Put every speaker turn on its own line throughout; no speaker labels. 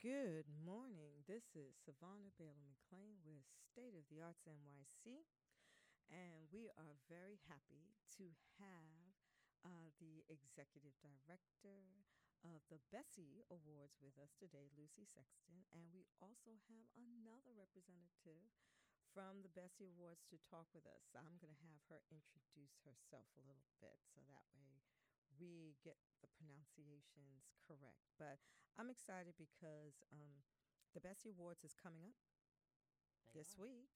Good morning. This is Savannah Bailey McLean with State of the Arts NYC, and we are very happy to have uh, the executive director of the Bessie Awards with us today, Lucy Sexton, and we also have another representative from the Bessie Awards to talk with us. I'm going to have her introduce herself a little bit so that way we get the pronunciations correct. But I'm excited because um, the Bessie Awards is coming up
They
this
are.
week,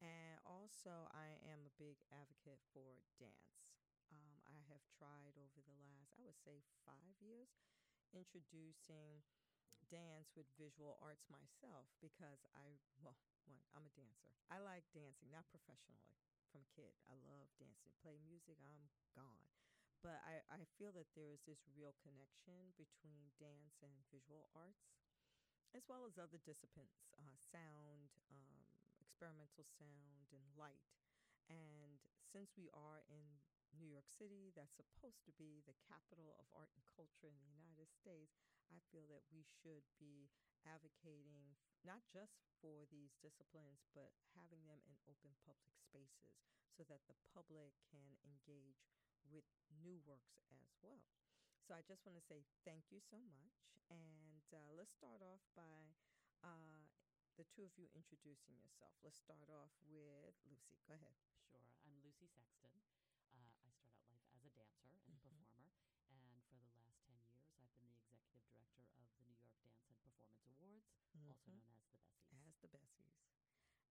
and also I am a big advocate for dance. Um, I have tried over the last, I would say, five years, introducing dance with visual arts myself because I, well, one, I'm a dancer. I like dancing, not professionally, from a kid. I love dancing. Play music, I'm gone. But I, I feel that there is this real connection between dance and visual arts, as well as other disciplines, uh, sound, um, experimental sound, and light. And since we are in New York City, that's supposed to be the capital of art and culture in the United States, I feel that we should be advocating not just for these disciplines, but having them in open public spaces so that the public can engage with new works as well. So I just want to say thank you so much. And uh, let's start off by uh, the two of you introducing yourself. Let's start off with Lucy. Go ahead.
Sure. I'm Lucy Sexton. Uh, I start out life as a dancer and
Mhm.
performer, and for the last 10 years, I've been the executive director of the New York Dance and Performance Awards, also
Mhm.
known as the Bessies.
As the Bessies.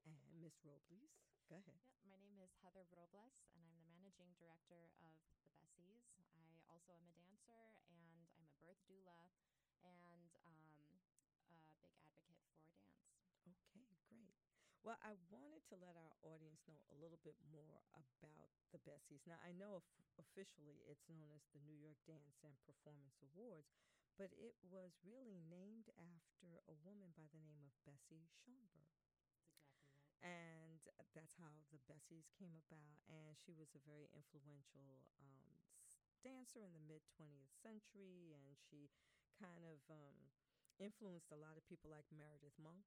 And Miss Robles. Go ahead.
Yep, my name is Heather Robles, and I'm the managing director of the Bessies. I also am a dancer, and I'm a birth doula, and um, a big advocate for dance.
Okay, great. Well, I wanted to let our audience know a little bit more about the Bessies. Now, I know of- officially it's known as the New York Dance and Performance Awards, but it was really named after a woman by the name of Bessie Schoenberg.
That's exactly right.
And that's how the Bessies came about. And she was a very influential um, dancer in the mid 20th century. And she kind of um, influenced a lot of people like Meredith Monk.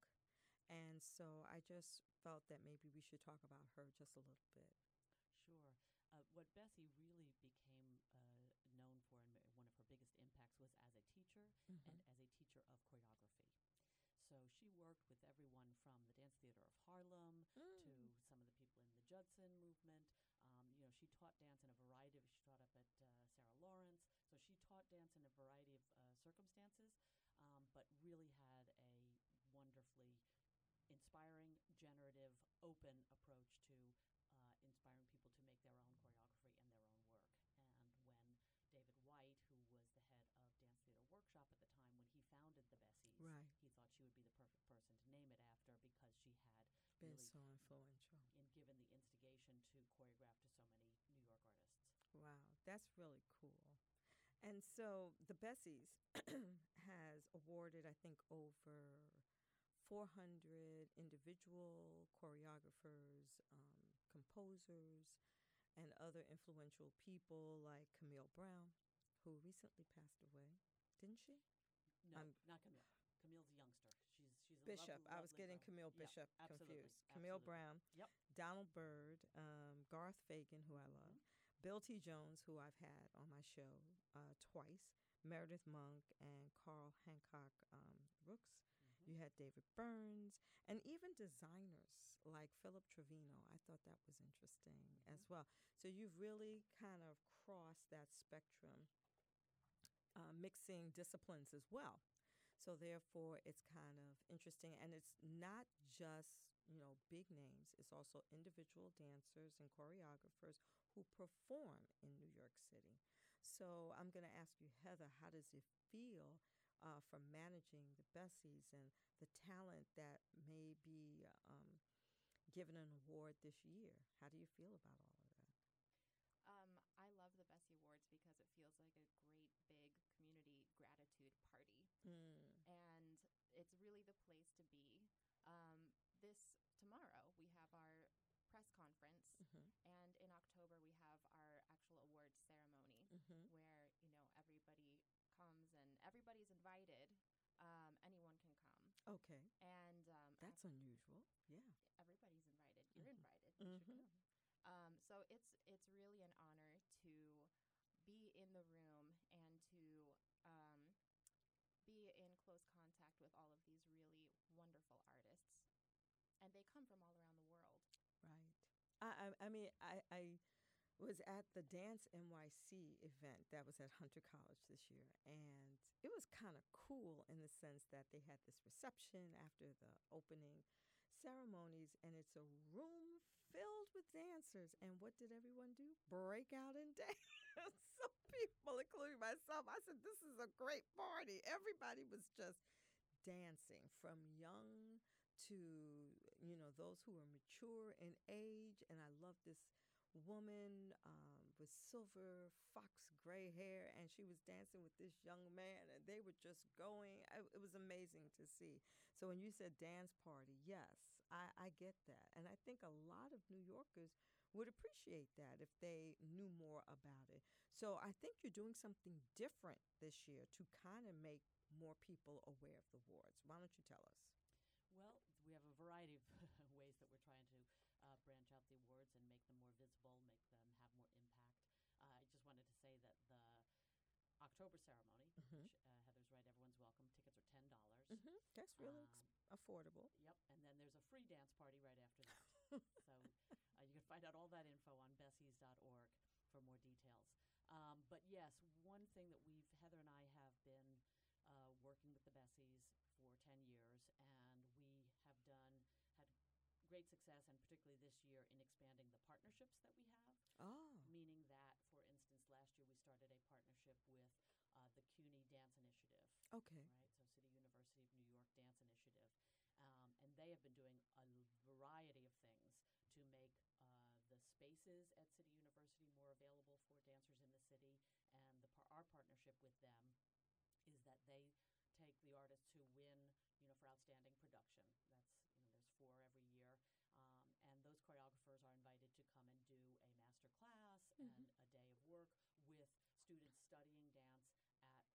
And so I just felt that maybe we should talk about her just a little bit.
Sure. Uh, what Bessie really became uh, known for, and ma- one of her biggest impacts, was as a teacher and as a teacher of choreography. So she worked with everyone Theater of Harlem
Mm.
to some of the people in the Judson movement. Um, you know, she taught dance in a variety of. She taught up at uh, Sarah Lawrence, so she taught dance in a variety of uh, circumstances, um, but really had a wonderfully inspiring, generative, open approach to uh, inspiring people to make their own choreography and their own work. And when David White, who was the head of Dance Theater Workshop at the time, when he founded the Bessies,
Right.
he thought she would be the perfect person to name it after because she had
Been
really
so influential.
and given the instigation to choreograph to so many New York artists.
Wow, that's really cool. And so the Bessies has awarded, I think, over 400 individual choreographers, um, composers, and other influential people like Camille Brown, who recently passed away, didn't she?
No, not Camille. Camille's a youngster. She's she's a
Bishop.
Lovely,
I was getting. Camille Bishop confused. Camille
absolutely.
Brown,
Yep.
Donald Byrd, um, Garth Fagan, who I love,
Mm-hmm.
Bill T. Jones, who I've had on my show uh, twice, Meredith Monk, and Carl Hancock um, Rux.
Mhm.
You had David Burns, and even designers like Philip Trevino. I thought that was interesting as
Mm-hmm.
well. So you've really kind of crossed that spectrum, uh, mixing disciplines as well. So therefore, it's kind of interesting, and it's not just you know big names. It's also individual dancers and choreographers who perform in New York City. So I'm going to ask you, Heather, how does it feel uh, from managing the Bessies and the talent that may be um, given an award this year? How do you feel about all of that?
Um, I love the Bessie Awards because it feels like a great big gratitude party.
Mm.
and it's really the place to be. Um, this tomorrow we have our press conference,
Mhm.
and in October we have our actual awards ceremony
Mhm.
where you know everybody comes and everybody's invited. Um, anyone can come.
Okay.
And um,
That's unusual. Yeah.
everybody's invited. You're
Mhm.
invited. You should
Mhm.
come. Um, so it's it's really an honor to be in the room and to close contact with all of these really wonderful artists, and they come from all around the world.
Right. I, I, I mean, I, I was at the Dance NYC event that was at Hunter College this year, and it was kind of cool in the sense that they had this reception after the opening ceremonies, and it's a room filled with dancers. And what did everyone do? Break out and dance. so people, including myself, I said, "This is a great party." Everybody was just dancing, from young to you know those who are mature in age and i love this woman um, with silver fox gray hair and she was dancing with this young man and they were just going I, it was amazing to see so when you said dance party yes I, I get that and i think a lot of new yorkers would appreciate that if they knew more about it so i think you're doing something different this year to kind of make more people aware of the awards why don't you tell us
Well, we have a variety of ways that we're trying to uh, branch out the awards and make them more visible, make them have more impact. Uh, I just wanted to say that the October ceremony,
Mhm.
which uh, Heather's right, everyone's welcome. Tickets are ten dollars.
hmm That's really ex-
Um,
affordable.
Yep, and then there's a free dance party right after that. so uh, you can find out all that info on bessies.org for more details. Um, but yes, one thing that we've Heather and I have been uh, working with the Bessies for ten years, and we have done had great success, and particularly this year in expanding the partnerships that we have
Oh,
meaning that, for instance, last year we started a partnership with uh, the CUNY Dance Initiative,
okay.
right? So City University of New York Dance Initiative. Um, and they have been doing a variety of things to make uh, the spaces at City University more available for dancers in the city. And the par- our partnership with them is that they take the artists who win, you know, for outstanding production. That's, you know, there's four every year. Um, and those choreographers are invited to come and do a master class
Mhm.
and a day of work with students studying dance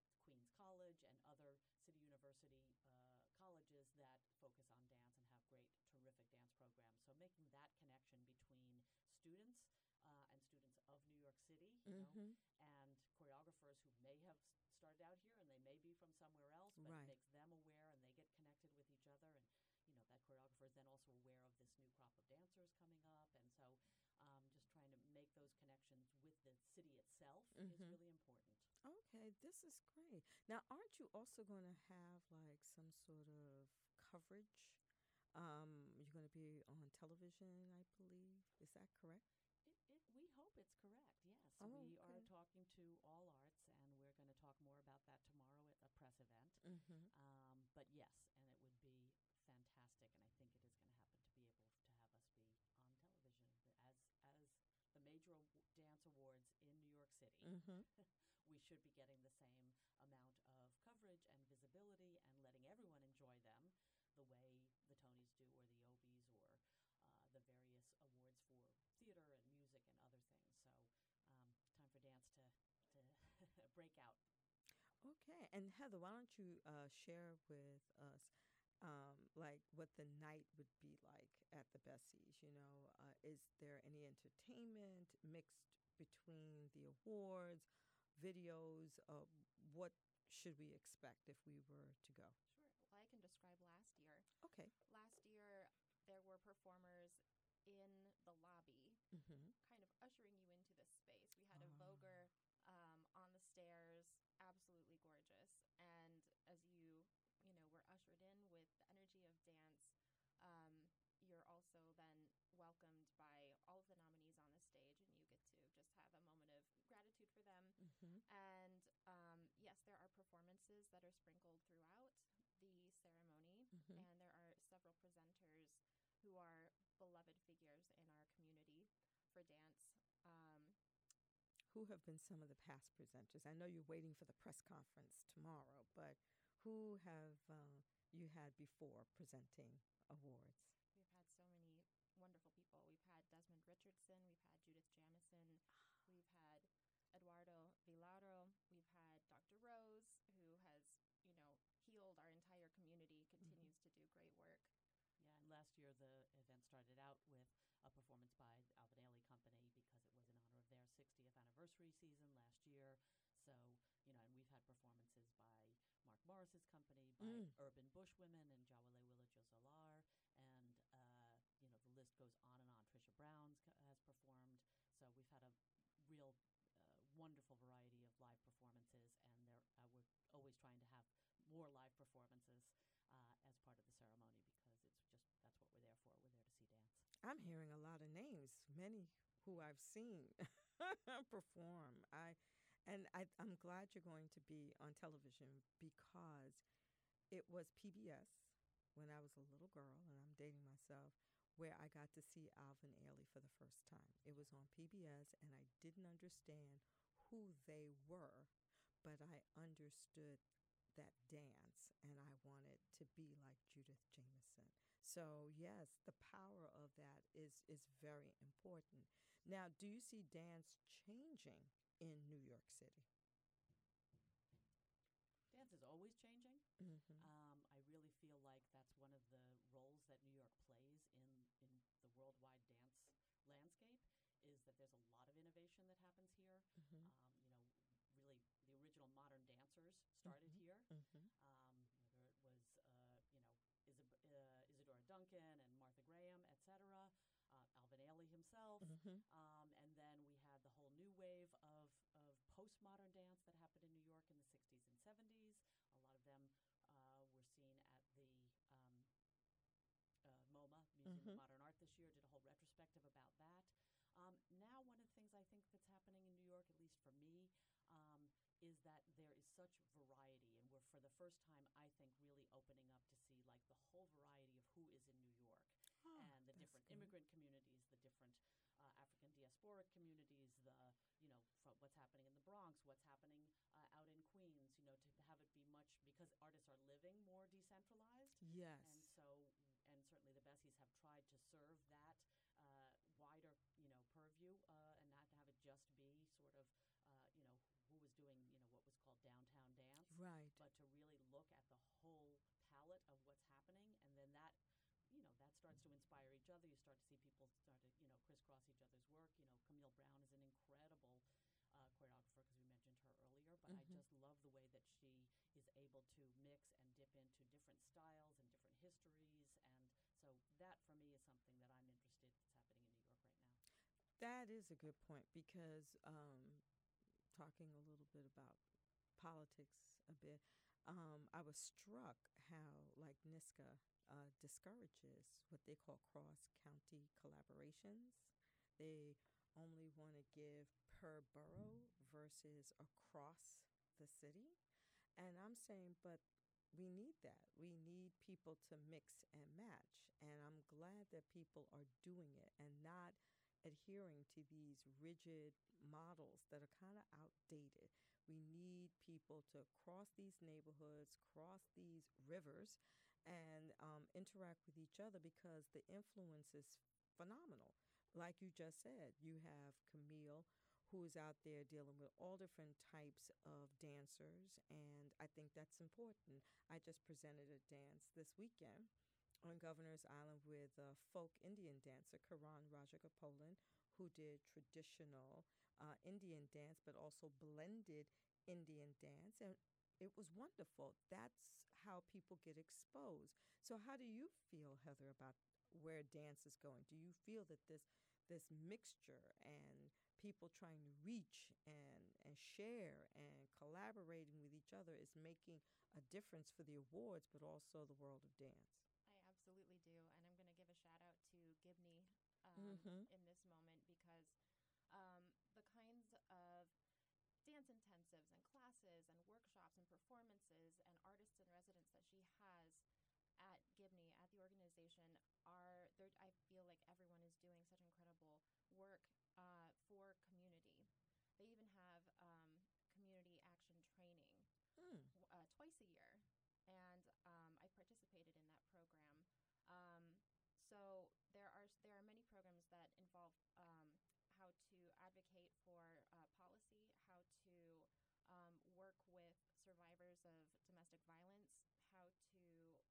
at Queens College and other City University uh, colleges that focus on dance and have great, terrific dance programs. So making that connection between students uh, and students of New York City, you
Mm-hmm.
and choreographers who may have started out here and they may be from somewhere else, but
Right.
it makes them aware and they get connected with each other. And, you know, that choreographer is then also aware of this new crop of dancers coming up. And so um, just trying to make those connections with the city itself is
Mhm.
really important.
Okay, this is great. Now, aren't you also going to have like some sort of coverage? Um, you're going to be on television, I believe. Is that correct?
It, it, we hope it's correct, yes.
Oh,
we are talking to All Arts, and we're going to talk more about that tomorrow at a press event.
Mm-hmm.
Um, but yes, and it would be fantastic, and I think it is going to happen to be able to have us be on television as as the major aw- dance awards in New York City.
Mm-hmm.
We should be getting the same amount of coverage and visibility, and letting everyone enjoy them the way the Tonys do, or the Obies, or uh, the various awards for theater and music and other things. So, um, time for dance to to break out.
Okay, and Heather, why don't you uh, share with us, um, like what the night would be like at the Bessies? You know, uh, is there any entertainment mixed between the awards, videos? Uh, what should we expect if we were to go?
Sure. Well, I can describe last year.
Okay.
Last year, there were performers in the lobby
Mm-hmm.
kind of ushering you into this space. We had a
Ah.
voguer on the stairs, absolutely gorgeous. And as you, you know, were ushered in with the energy of dance, um, you're also then welcomed by all of the nominees on the stage, and you get to just have a moment of gratitude for them.
Mm-hmm.
And um, yes, there are performances that are sprinkled throughout the ceremony,
Mhm.
and there are several presenters who are beloved figures in our community for dance.
Who have been some of the past presenters? I know you're waiting for the press conference tomorrow, but who have uh, you had before presenting awards?
we've had so many wonderful people. We've had Desmond Richardson, we've had Judith Jamison, we've had Eduardo Vilaro, we've had Dr. Rose, who has, you know, healed our entire community, continues to do great work.
Yeah, and last year, the event started out with a performance by the Alvin Ailey Company because it was in honor of their 60th anniversary season last year. So, you know, and we've had performances by Mark Morris's company, by
Mm.
Urban Bush Women and Jawale Willa Josalar, and, uh, you know, the list goes on and on. Trisha Brown's co- has performed. So we've had a real uh, wonderful variety of live performances, and there, uh, we're always trying to have more live performances uh, as part of the ceremony because it's just that's what we're there for. We're there to see dance.
I'm hearing a lot of names, many who I've seen perform. I and I, I'm glad you're going to be on television because it was PBS when I was a little girl, and I'm dating myself, where I got to see Alvin Ailey for the first time. It was on PBS, and I didn't understand who they were, but I understood that dance, and I wanted to be like Judith Jamison. So yes, the power of that is is very important. Now, do you see dance changing in New York City?
Dance is always changing.
Mm-hmm.
Um, I really feel like that's one of the roles that New York plays in, in the worldwide dance landscape is that there's a lot of innovation that happens here.
Mm-hmm.
Um, you know, really, the original modern dancers started
Mhm.
here.
Mm-hmm.
Um, whether it was, uh, you know, Isab- uh, Isadora Duncan and Martha Graham, et cetera, uh, Alvin Ailey himself.
Mm-hmm.
Um, and then we had the whole new wave of, of postmodern dance that happened in New York in the 60s and 70s. A lot of them uh, were seen at the um, uh, MoMA, Museum
Mhm.
of Modern Art this year, did a whole retrospective about that. Um, now, one of the things I think that's happening in New York, at least for me, um, is that there is such variety. And we're, for the first time, I think, really opening up to see like the whole variety of who is in New York and the different immigrant communities, the different uh, African diasporic communities, the you know from what's happening in the Bronx, what's happening uh, out in Queens. You know, to have it be much because artists are living more decentralized,
Yes.
and so and certainly the Bessies have tried to serve that uh, wider you know purview uh, and not to have it just be sort of uh, you know who was doing you know what was called downtown dance
right.
but to really look at the whole palette of what's happening and then that that starts to inspire each other. You start to see people start to you know crisscross each other's work. You know camille brown is an incredible uh, choreographer because we mentioned her earlier but
Mhm.
i just love the way that she is able to mix and dip into different styles and different histories and so that for me is something that i'm interested that's happening in new york right now.
That is a good point because um, talking a little bit about politics a bit, um, I was struck how like NYSCA uh, discourages what they call cross county collaborations. They only want to give per borough versus across the city. And I'm saying, but we need that. We need people to mix and match. And I'm glad that people are doing it and not adhering to these rigid models that are kind of outdated. We need people to cross these neighborhoods, cross these rivers, and um, interact with each other because the influence is phenomenal. Like you just said, you have Camille who is out there dealing with all different types of dancers, and I think that's important. I just presented a dance this weekend on Governor's Island with a folk Indian dancer, Karan Rajagopalan, who did traditional uh, Indian dance, but also blended Indian dance. And it was wonderful. That's how people get exposed. So, how do you feel, Heather, about where dance is going? Do you feel that this this mixture and people trying to reach and and share and collaborating with each other is making a difference for the awards, but also the world of dance?
I absolutely do, and I'm going to give a shout out to Gibney um,
Mhm.
in this moment because um, the kinds of dance intensives classes and workshops and performances and artists in residence that she has at Gibney at the organization are. I feel like everyone is doing such incredible work uh, for community. They even have um, community action training
Mm.
w- uh, twice a year, and um, I participated in that program. Um, so there are s- there are many programs that involve um, how to advocate for uh, policy, how to um, work with survivors of domestic violence, how to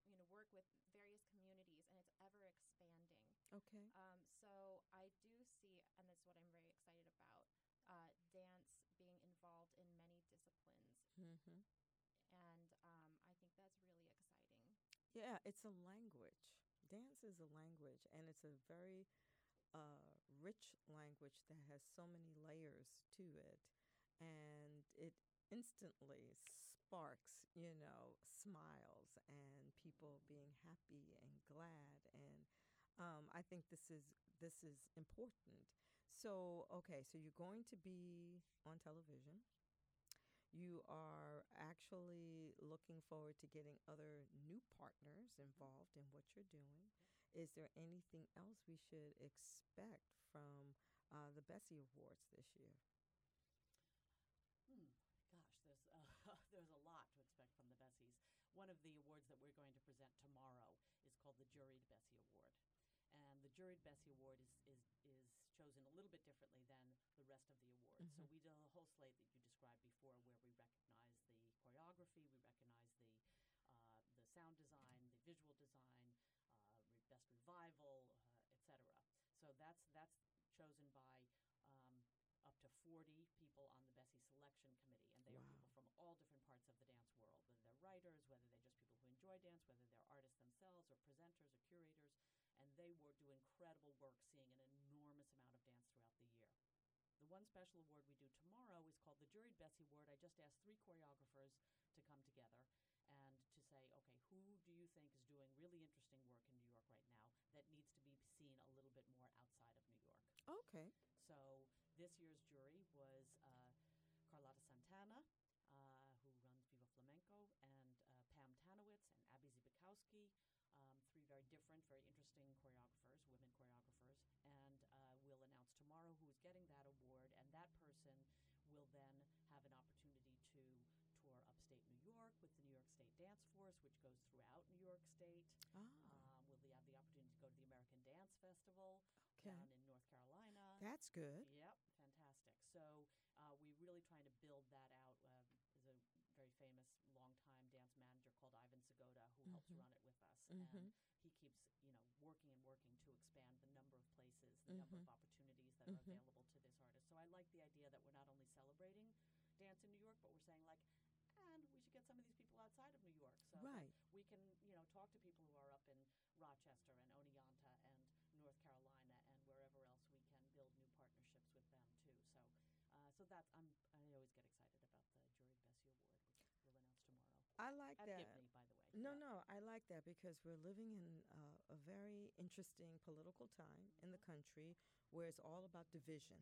you know work with various communities, and it's ever expanding.
Okay.
Um, so I do see, and that's what I'm very excited about, uh, dance being involved in many disciplines,
Mm-hmm.
and um, I think that's really exciting.
Yeah, it's a language. Dance is a language, and it's a very uh, rich language that has so many layers to it, and it instantly sparks, you know, smiles and people being happy and glad, and um, I think this is this is important. So, okay, so you're going to be on television. You are actually looking forward to getting other new partners involved in what you're doing. Is there anything else we should expect from uh, the Bessie Awards this year?
Hmm. Gosh, there's uh, there's a lot to expect from the Bessies. One of the awards that we're going to present tomorrow is called the Juried Bessie Award, and the Juried Bessie Award is is is chosen a little bit differently than the rest of the awards. So
Mhm.
we did a whole slate that you described before, where we recognize the choreography, we recognize the uh, the sound design, the visual design, uh, re- best revival, uh, etc. So that's that's chosen by um, up to 40 people on the Bessie Selection Committee, and they are people from all different parts of the dance world, writers, whether they're just people who enjoy dance, whether they're artists themselves or presenters or curators, and they will do incredible work seeing an enormous amount of dance throughout the year. The one special award we do tomorrow is called the Juried Bessie Award. I just asked three choreographers to come together and to say, okay, who do you think is doing really interesting work in New York right now that needs to be seen a little bit more outside of New York?
Okay.
So this year's jury was uh, Carlota Santana, uh, who runs Viva Flamenco, and uh, Pam Tanowitz and Abby Zbikowski, um, three very different, very interesting choreographers, women choreographers. And uh, we'll announce tomorrow who is getting that award, and that person will then have an opportunity to tour upstate New York with the New York State Dance Force, which goes throughout New York State.
Ah,
Um, we'll have the opportunity to go to the American Dance Festival
okay.
down in North Carolina.
That's good.
Yep, fantastic. So uh, we're really trying to build that out. Uh, there's a very famous longtime dance manager called Ivan Sygoda who helps
Mhm.
run it with us,
Mm-hmm.
and he keeps you know working and working to expand the number of places, the number
Mhm.
of opportunities that are
Mhm.
available to this artist. So I like the idea that we're not only celebrating dance in New York, but we're saying like. And we should get some of these people outside of New York, so
Right.
we can, you know, talk to people who are up in Rochester and Oneonta and North Carolina and wherever else we can build new partnerships with them too. So, uh, so that's I'm I always get excited about the Juried Bessie Award, which we'll announce tomorrow
I like
at
that.
Gibney, by the way.
No, no, I like that because we're living in uh, a very interesting political time in the country where it's all about division.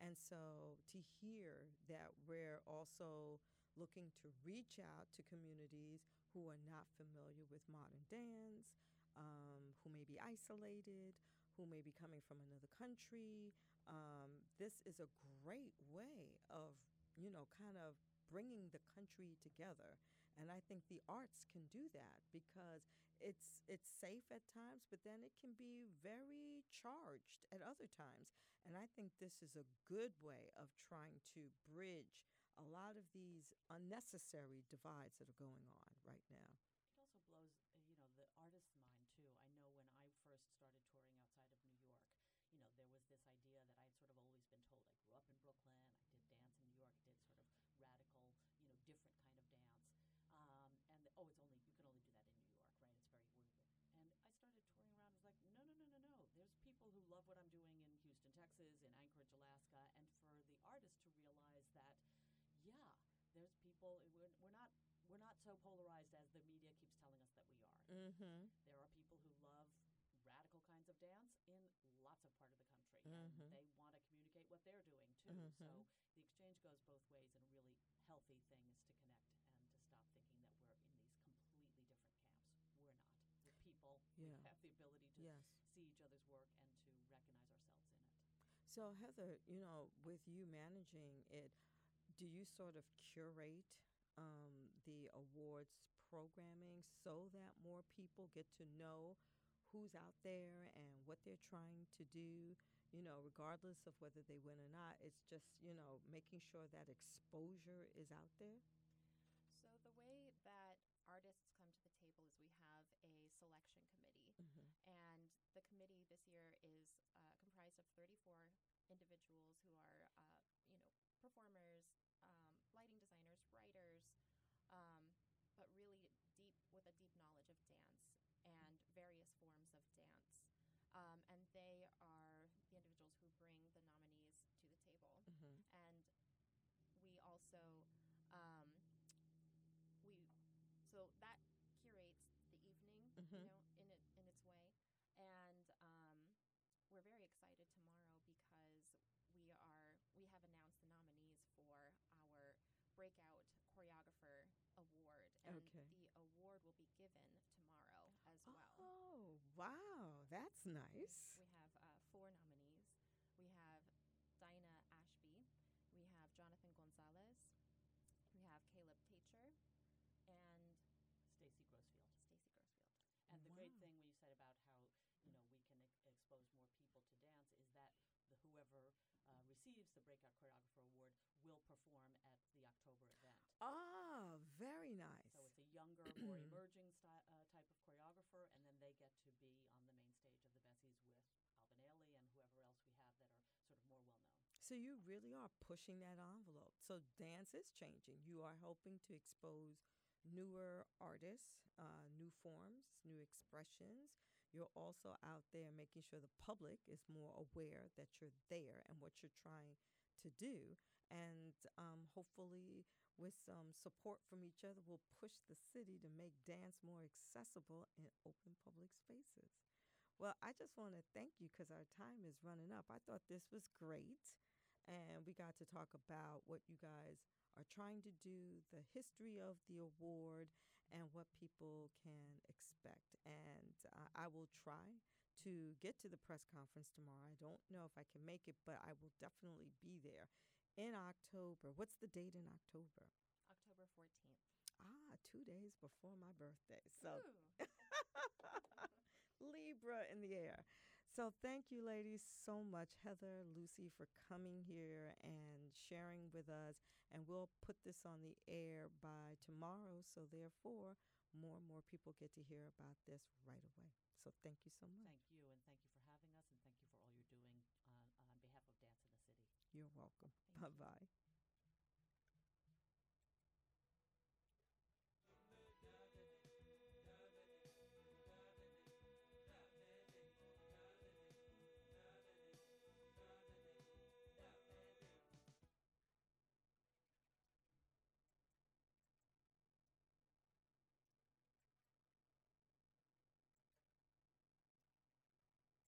And so to hear that we're also looking to reach out to communities who are not familiar with modern dance, um, who may be isolated, who may be coming from another country, um, this is a great way of, you know, kind of bringing the country together. And I think the arts can do that because it's it's safe at times, but then it can be very charged at other times. And I think this is a good way of trying to bridge a lot of these unnecessary divides that are going on right now.
It also blows, uh, you know, the artist's mind too. I know when I first started touring outside of New York, you know, there was this idea that I had sort of always been told. I grew up in Brooklyn. I did dance in New York. I did sort of radical, you know, different kind of dance. Um, and oh, it's only you can only do that in New York, right? It's very weird. And I started touring around. I was like, no, no, no, no, no. There's people who love what I'm doing in Houston, Texas, in Anchorage, Alaska, and for the artist to realize that, yeah, there's people. We're, we're not we're not so polarized as the media keeps telling us that we are.
Mm-hmm.
There are people who love radical kinds of dance in lots of part of the country,
Mhm.
and they want to communicate what they're doing too. So
Mhm.
the exchange goes both ways, and a really healthy thing is to connect and to stop thinking that we're in these completely different camps. We're not. We're people.
Yeah.
We have the ability to
Yes.
see each other's work and to recognize ourselves in it.
So, Heather, you know, with you managing it, do you sort of curate um, the awards programming so that more people get to know who's out there and what they're trying to do? You know, regardless of whether they win or not, it's just, you know, making sure that exposure is out there.
So the way that artists come to the table is we have a selection committee,
Mm-hmm.
and 34 individuals who are, uh, you know, performers, um, lighting designers, writers, um, but really deep with a deep knowledge of dance and various forms of dance. Um, and they are the individuals who bring the nominees to the table.
Mhm.
And we also um, we so that curates the evening,
Mhm.
you know, in it in its way. And um, we're very excited tomorrow because we are we have announced the nominees for our breakout choreographer award, and
Okay.
the award will be given tomorrow as well.
Oh, wow. That's nice.
We have uh, four nominees. We have Dinah Ashby, we have Jonathan Gonzalez, we have Caleb Teicher, and
Stacy Grossfield.
Stacy Grossfield.
And the great thing when you said about how you know we can ex- expose more people to dance is that the whoever uh, receives the Breakout Choreographer Award will perform at the October event.
Ah, very nice.
So it's a younger, more emerging sty- uh, type of choreographer, and then they get to be on the main stage of the Bessies with Alvin Ailey and whoever else we have that are sort of more well known.
So you really are pushing that envelope. So dance is changing. You are helping to expose newer artists, uh, new forms, new expressions. You're also out there making sure the public is more aware that you're there and what you're trying to do. And um, hopefully, with some support from each other, we'll push the city to make dance more accessible in open public spaces. Well, I just want to thank you because our time is running up. I thought this was great and we got to talk about what you guys are trying to do, the history of the award, and what people can expect. And uh, I will try to get to the press conference tomorrow. I don't know if I can make it, but I will definitely be there in October. What's the date in October?
October 14th.
Ah, two days before my birthday. So Libra in the air. So thank you, ladies, so much, Heather, Lucy, for coming here and sharing with us. And we'll put this on the air by tomorrow. So therefore, more and more people get to hear about this right away. So thank you so much.
Thank you, and thank you for having us, and thank you for all you're doing on, on behalf of Dance in the City.
You're welcome.
Thank
Bye
you.
bye.